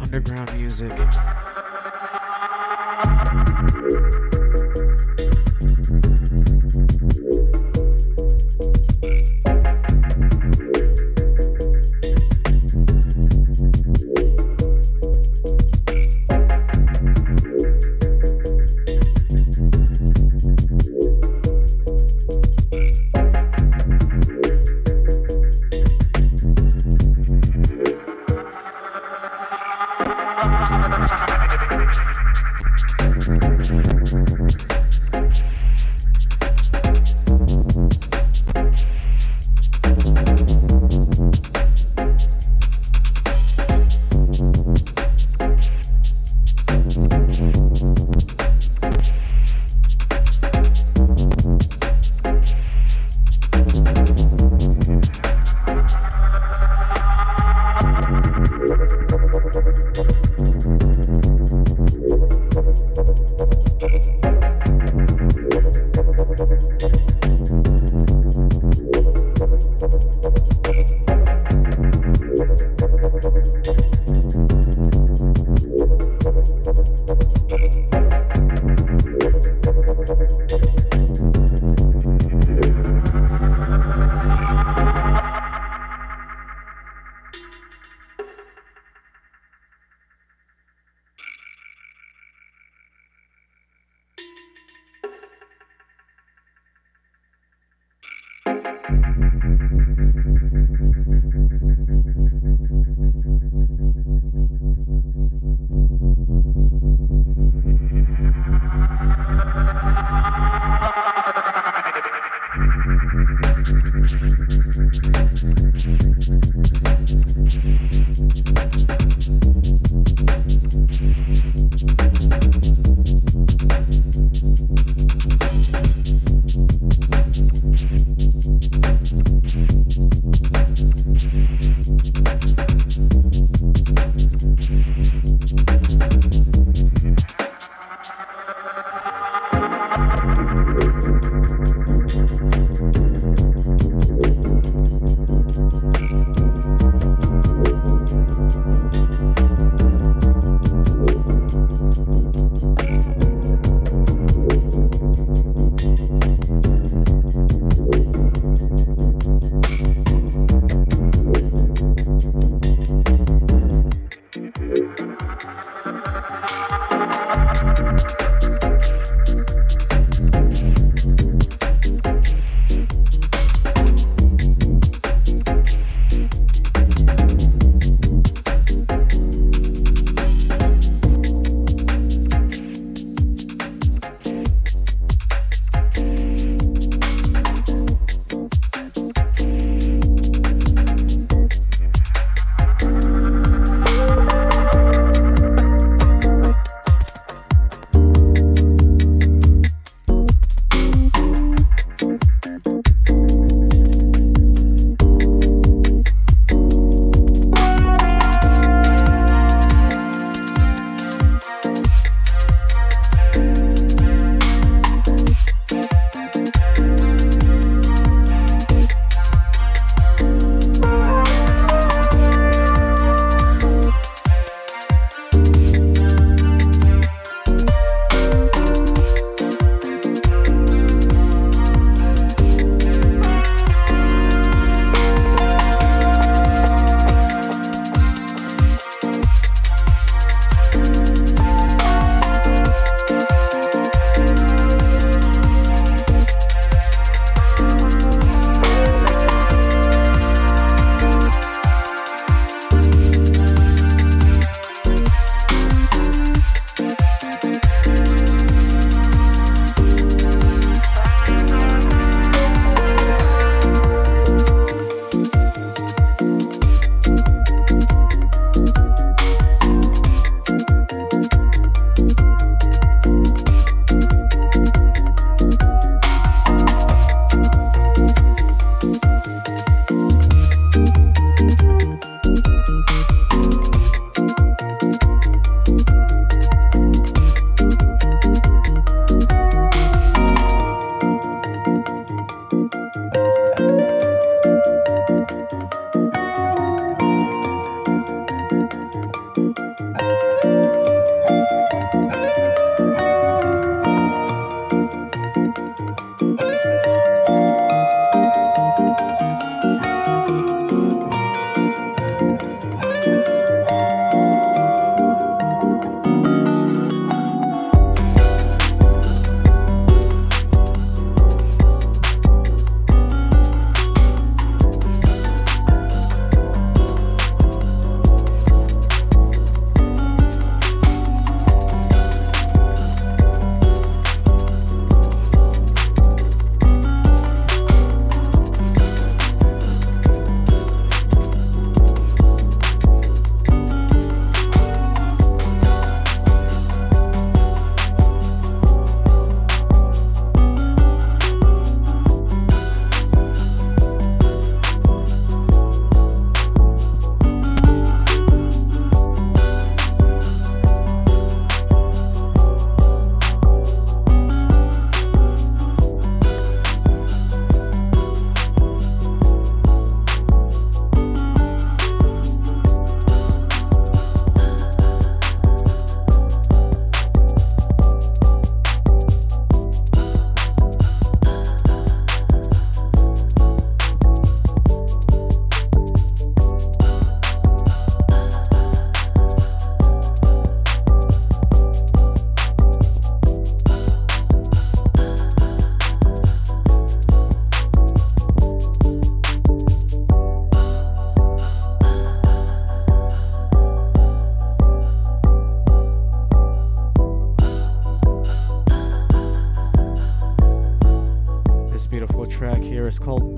underground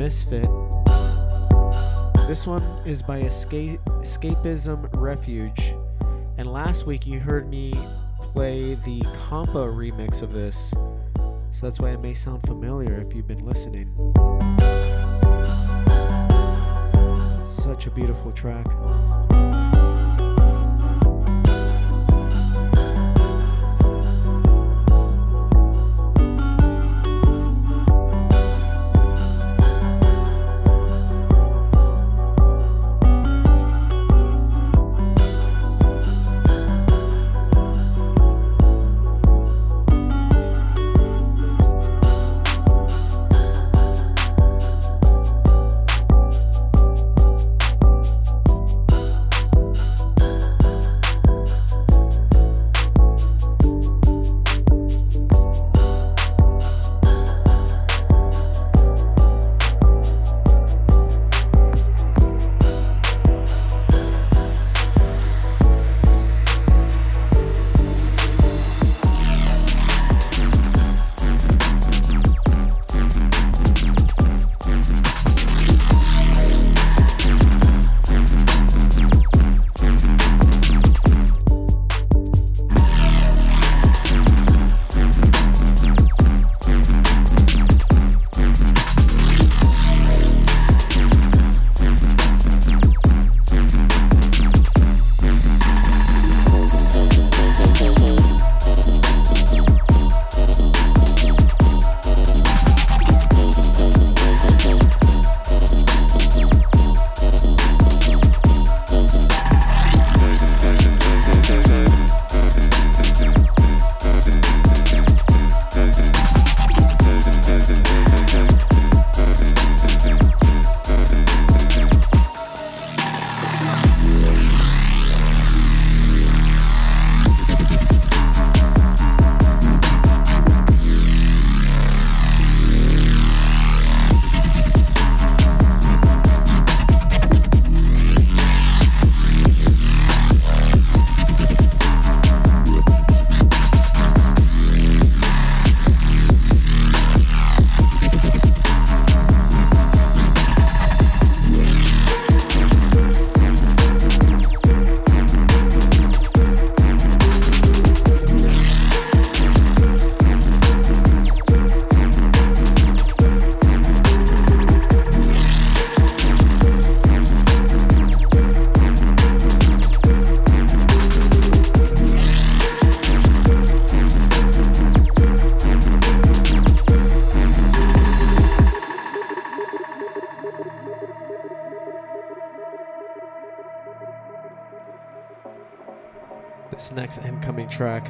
Misfit. This one is by Escape- Escapism Refuge. And last week you heard me play the Compa remix of this. So that's why it may sound familiar if you've been listening. Such a beautiful track.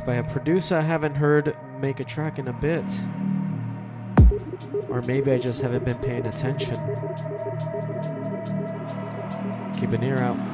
By a producer I haven't heard make a track in a bit. Or maybe I just haven't been paying attention. Keep an ear out.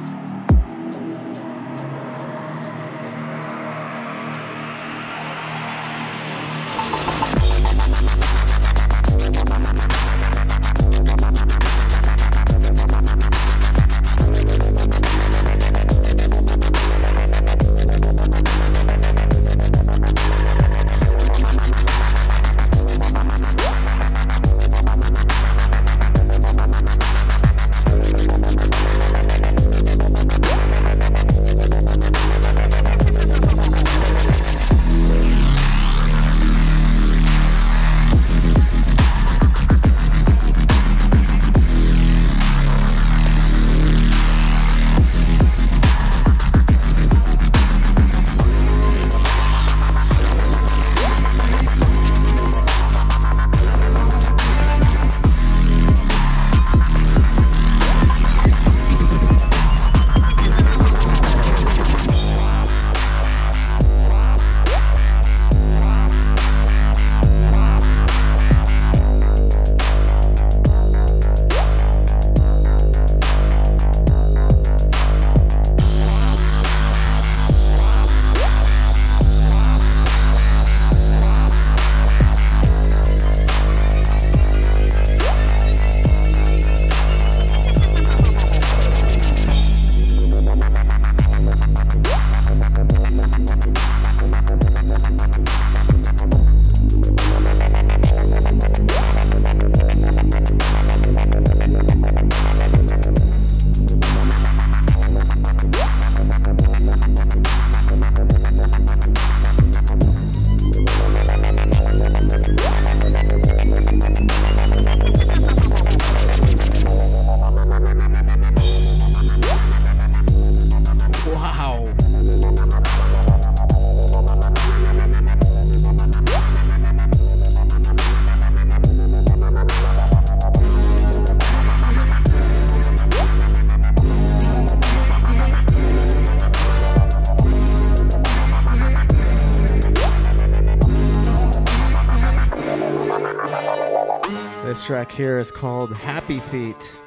Track here is called Happy Feet.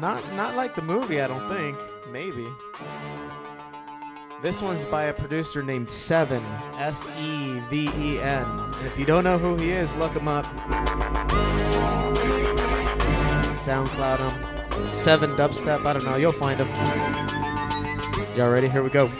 Not not like the movie, I don't think. Maybe. This one's by a producer named Seven, S E V E N. If you don't know who he is, look him up. SoundCloud him. Seven Dubstep, I don't know, you'll find him. Y'all ready? Here we go.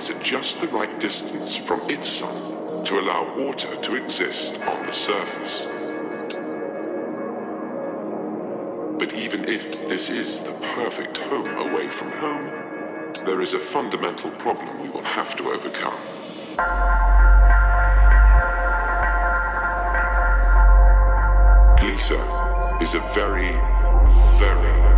Lies at just the right distance from its sun to allow water to exist on the surface. But even if this is the perfect home away from home, there is a fundamental problem we will have to overcome. Gliese is a very, very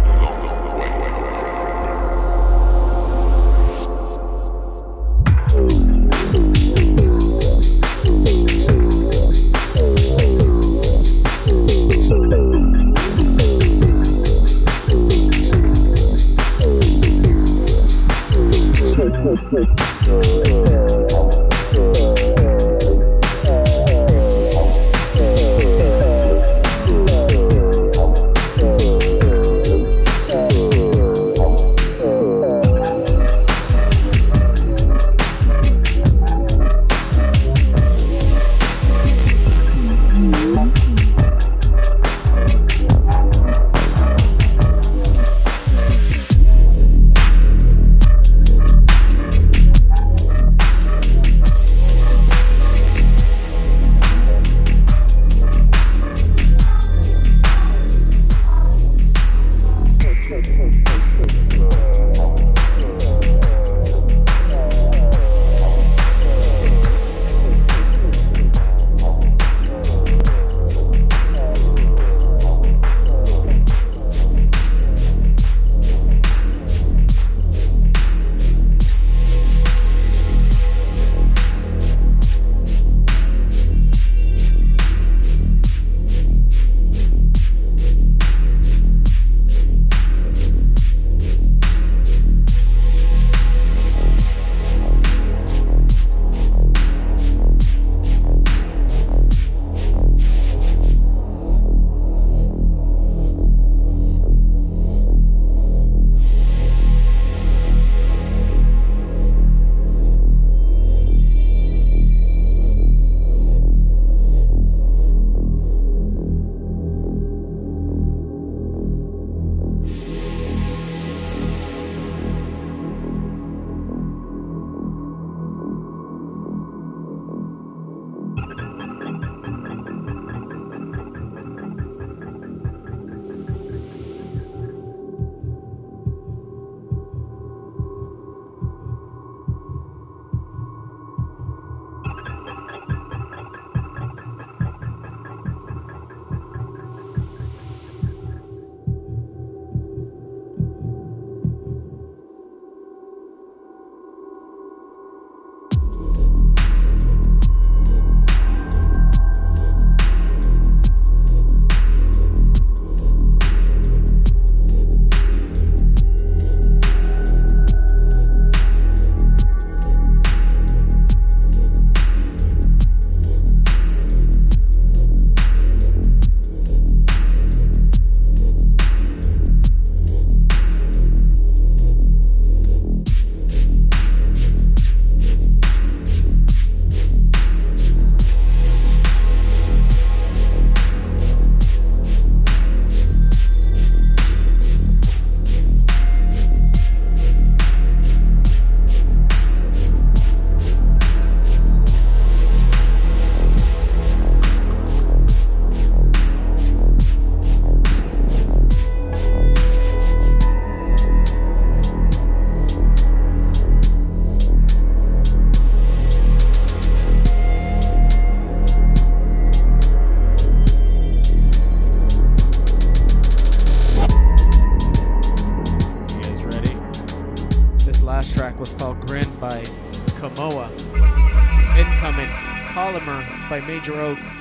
Colomer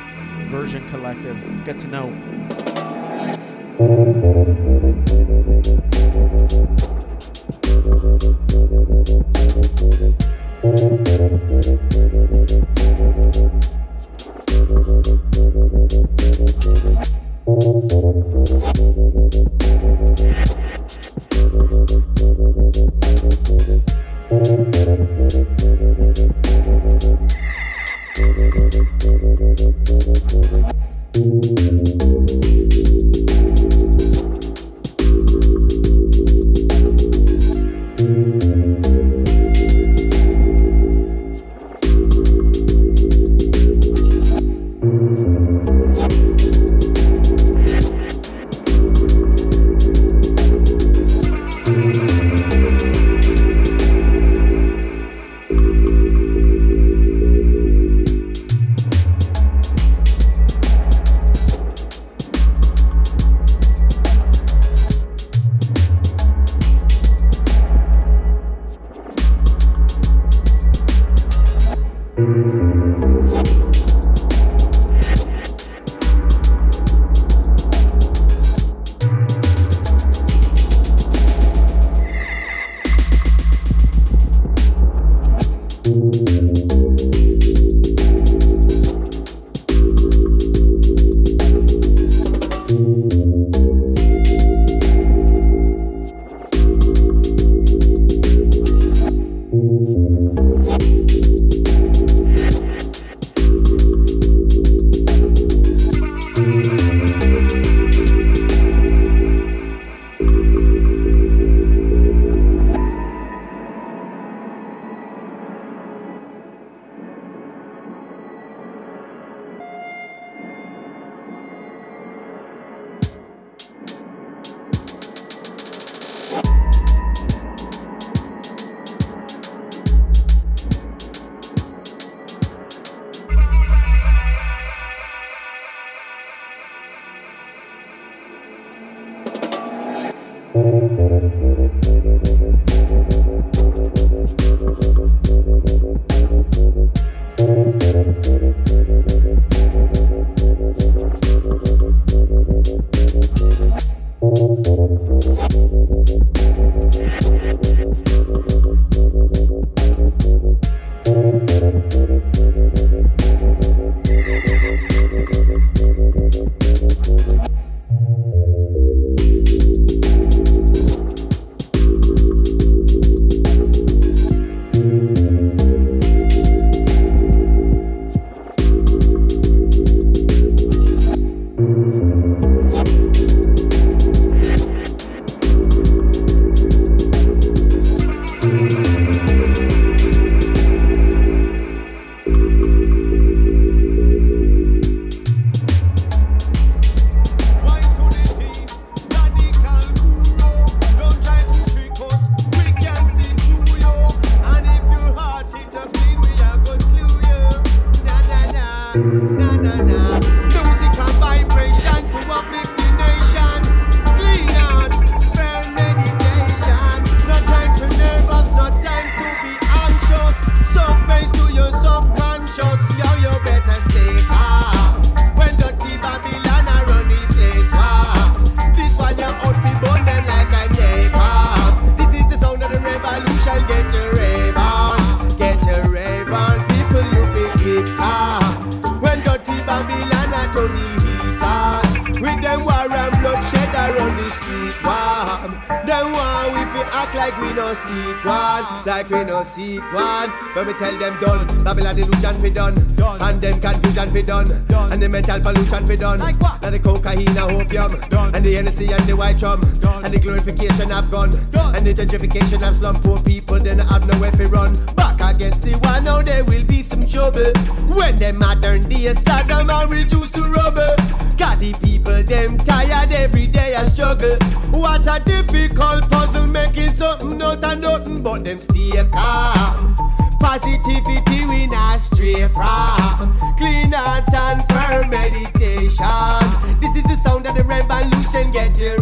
When we tell them done, Babylon illusion be done. done. And them confusion be done. done. And the mental pollution be done. Like what? And the cocaine and opium. Done. And the Hennessy and the white drum. Done. And the glorification have gone. Done. And the gentrification have slum. Poor people then I have nowhere to run. Back against the one, now there will be some trouble. When the modern day Saddam are reduced to rubber. Got the people them tired every day I struggle. What a difficult puzzle making something out of nothing, but them stay calm. Positivity we not stray from. Clean heart and firm meditation. This is the sound of the revolution. Get your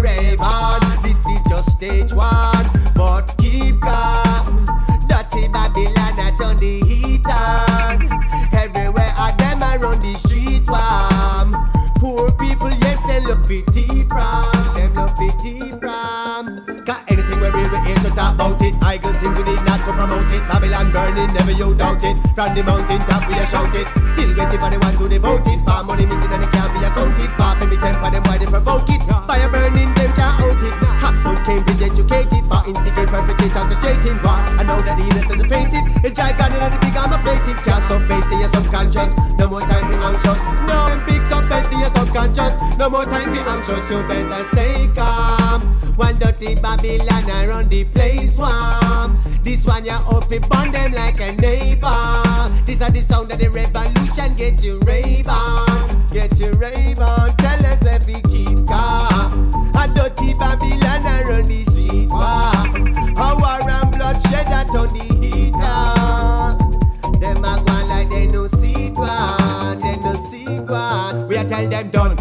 never you doubt it. From the mountain top, we are shout it. Still waiting for the one to devote it. Far money missing and it can't be accounted. Far from me temper, them why they provoke it. Fire burning, them can't out it. Oxford, Cambridge, educated. For instigate, perpetrate, orchestrating war. I know that the innocent face it. The giant and the big armor plated. Cast some base to your subconscious. No more time for anxious. No, subconscious. No more time for anxious. You better stay calm. One dirty Babylon around the place warm. This one you up it burn them like a neighbor. This are the sound of the revolution. Get you rave on, get you rave on. Tell us if we keep calm. A dirty Babylon around the streets warm. A war and bloodshed that on the heater. Tell them done,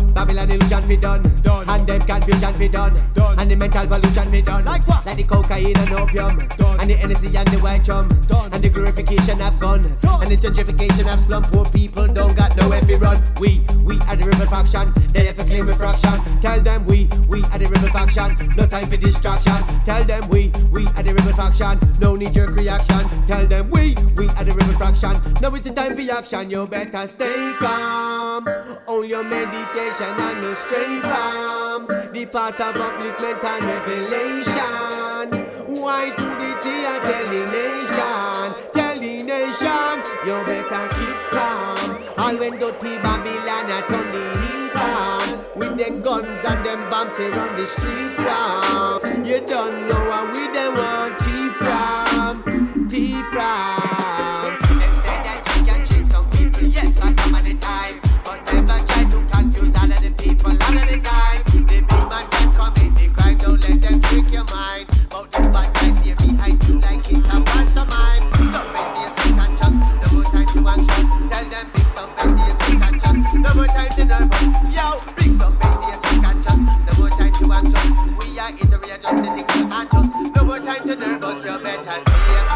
Be done, done. and them confusion be done, done. and the mental pollution be done. Like what? Like the cocaine and opium, done. and the Hennessy and the white drum, done. and the glorification of gun, done. and the gentrification of slum. Poor people don't got nowhere to run. We, we are the rebel faction, they have to claim a fraction. Tell them we, we are the rebel faction, no time for distraction. Tell them we, we are the rebel faction, no knee jerk reaction. Tell them we, we are the rebel faction, now it's the time for action. You better stay calm, on your meditation and no from the part of upliftment and revelation. Why to the T and tell the nation, tell the nation, you better keep calm. All when dirty Babylon a turn the heat on, with them guns and them bombs we run the streets from. You don't know where we them want tea from, tea from. The people of the time. The big man can commit the crime, don't let them trick your mind. About this bad here behind you like it's a pantomime. So make your subconscious, no more time to anxious. Tell them big some make your subconscious, no more time to nervous. Yo, big some make your subconscious, no more time to anxious. We are here to readjust the things you anxious. No more time to nervous, you better stay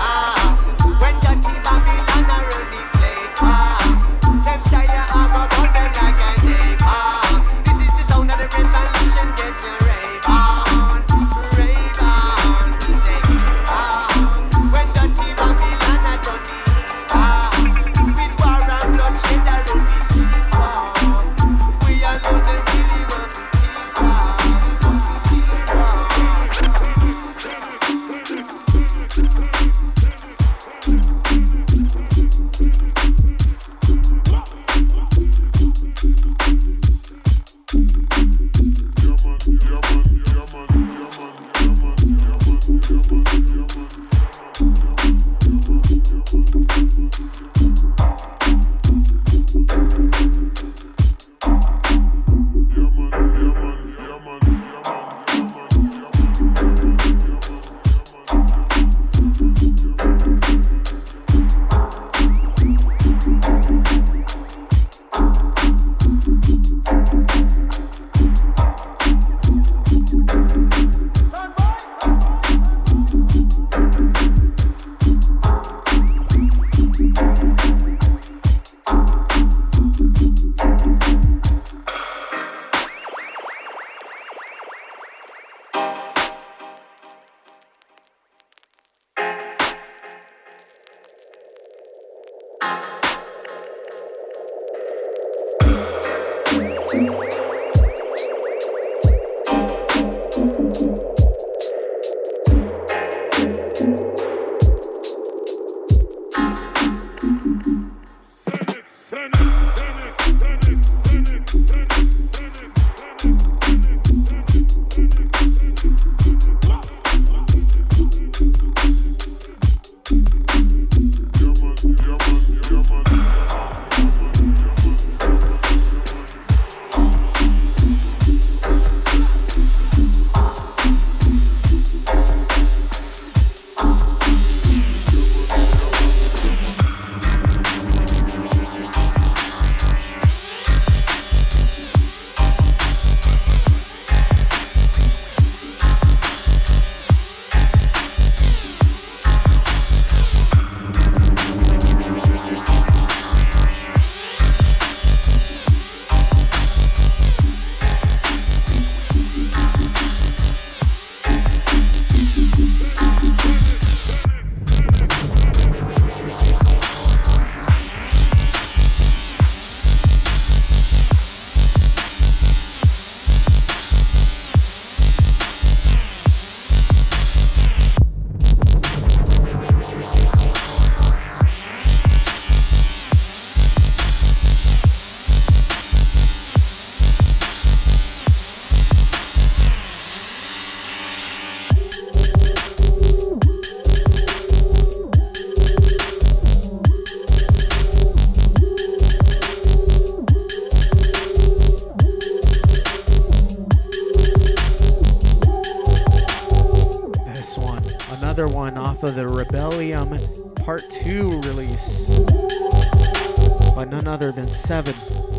than Seven.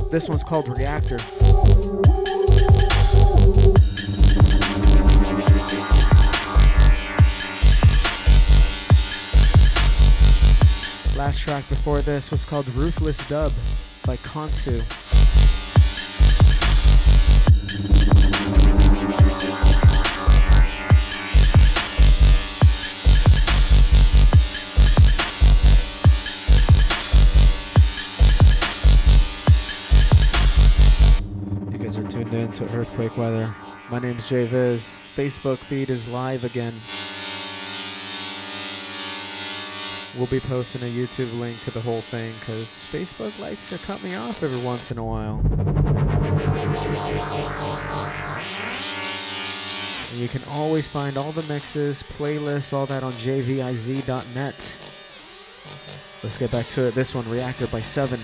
This one's called Reactor. Last track before this was called Ruthless Dub by Konsu. To Earthquake Weather. My name's JVIZ. Facebook feed is live again. We'll be posting a YouTube link to the whole thing because Facebook likes to cut me off every once in a while. And you can always find all the mixes, playlists, all that on jviz.net. Let's get back to it. This one, Reactor by 7.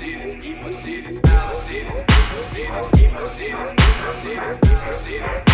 Mercedes, E Mercedes, Mercedes, Mercedes, Mercedes, Mercedes, Mercedes, Mercedes, Mercedes, Mercedes, Mercedes,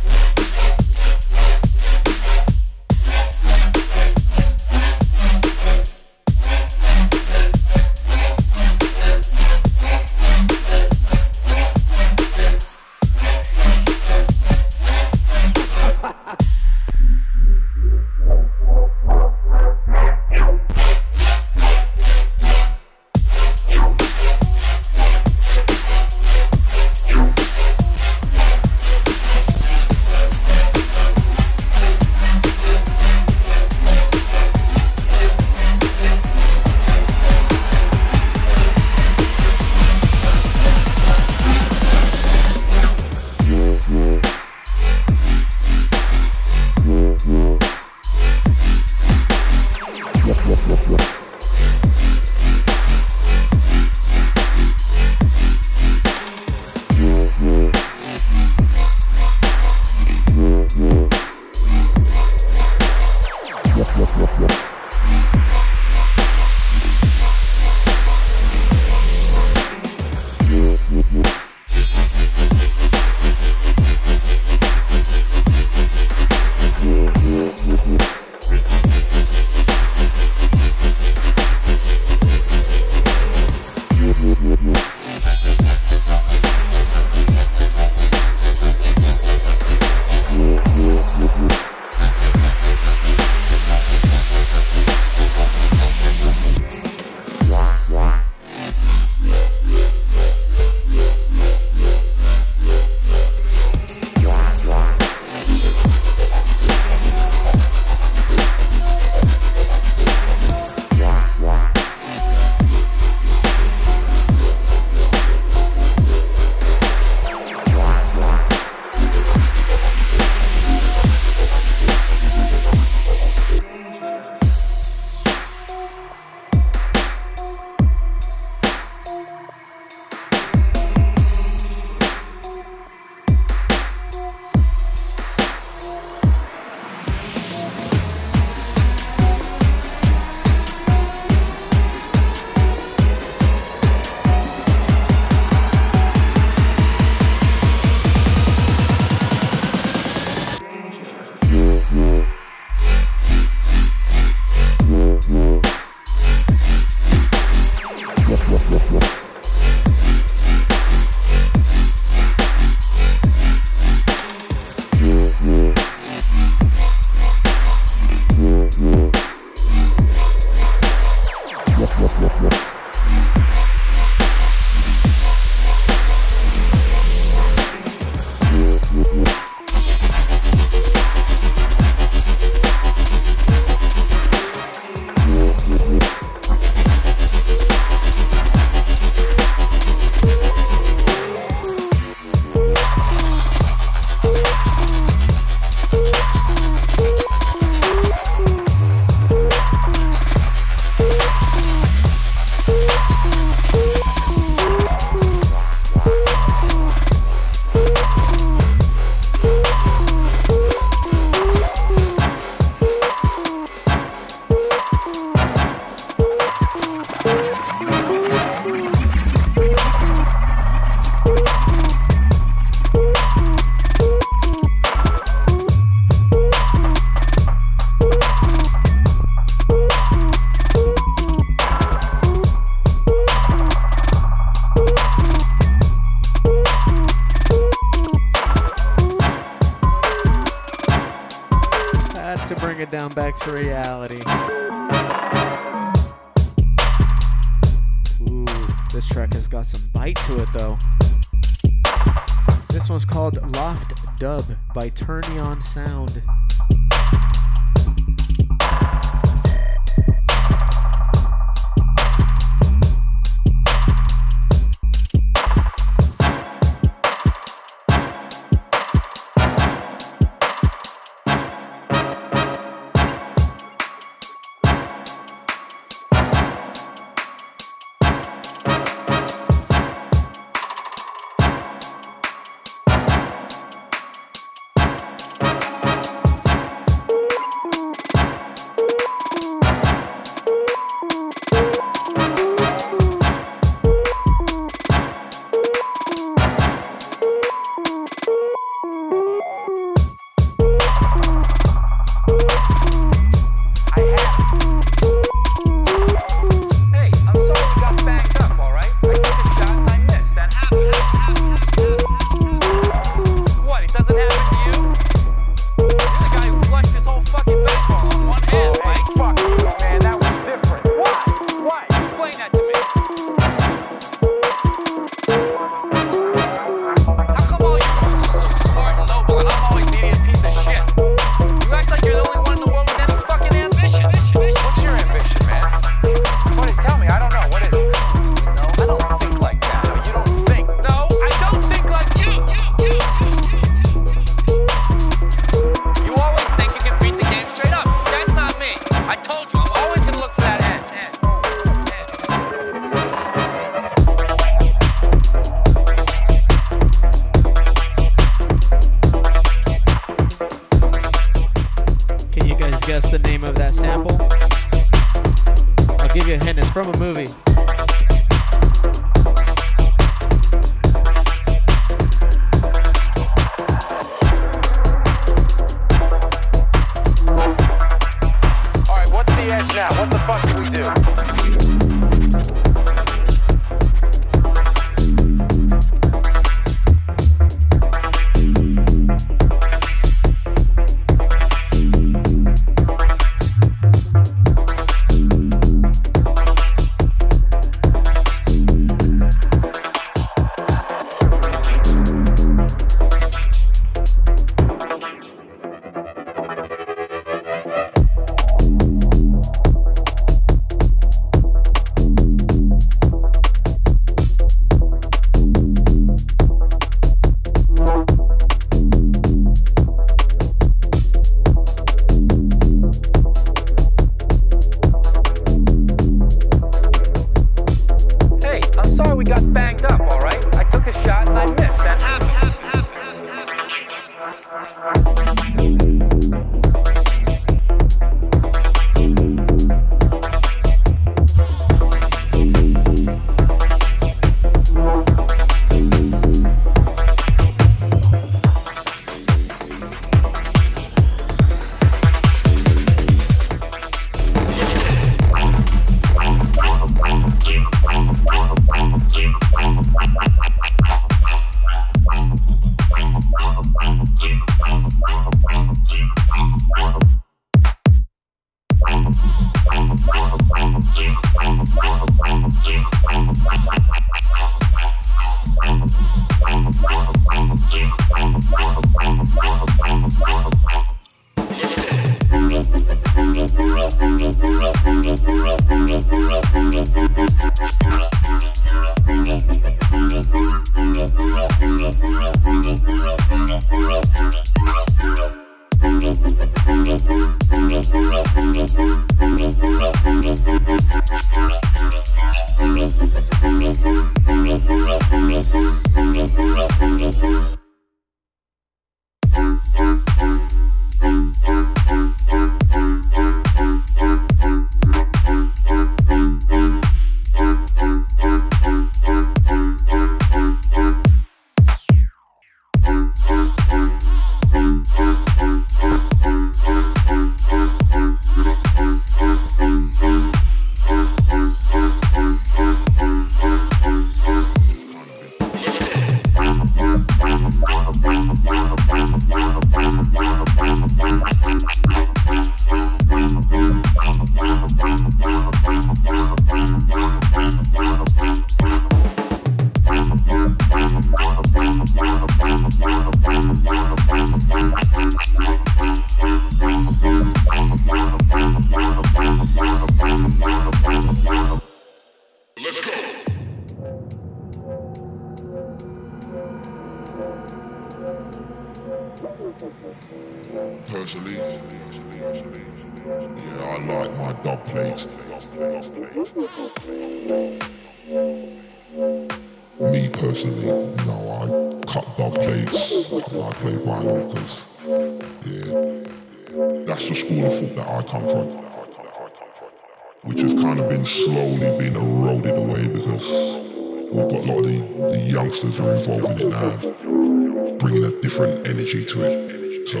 it now, uh, bringing a different energy to it. So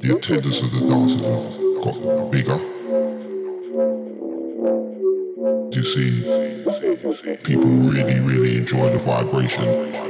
the attendance of the dancers have got bigger. You see, people really, really enjoy the vibration.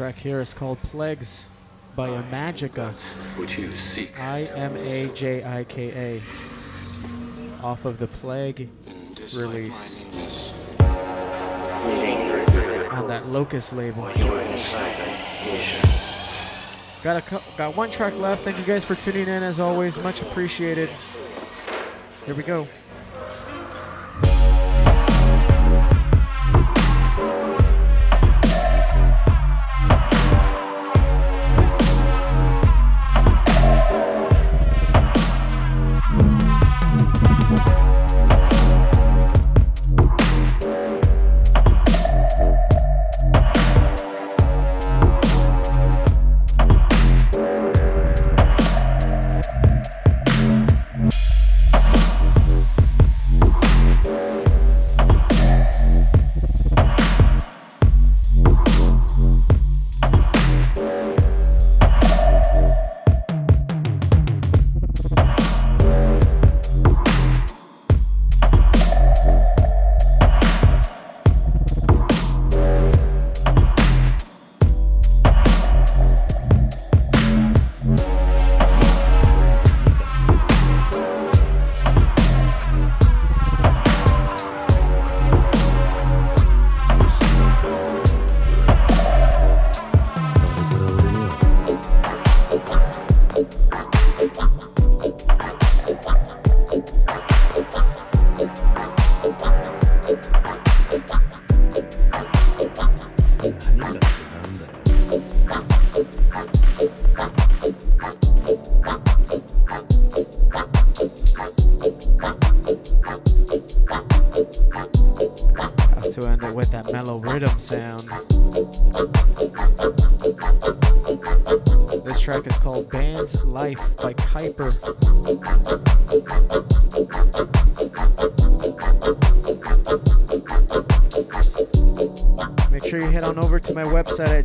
track here is called Plagues by Imajika. Which you seek. I M A J I K A. Off of the Plague release on that Locust label. Got a got one track left. Thank you guys for tuning in as always. Much appreciated. Here we go.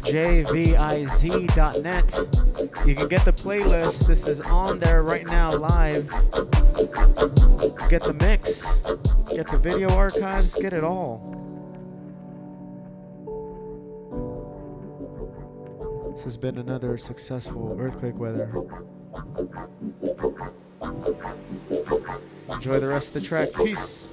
jviz.net. You can get the playlist. This is on there right now live. Get the mix, get the video archives, get it all. This has been another successful earthquake weather. Enjoy the rest of the track. Peace.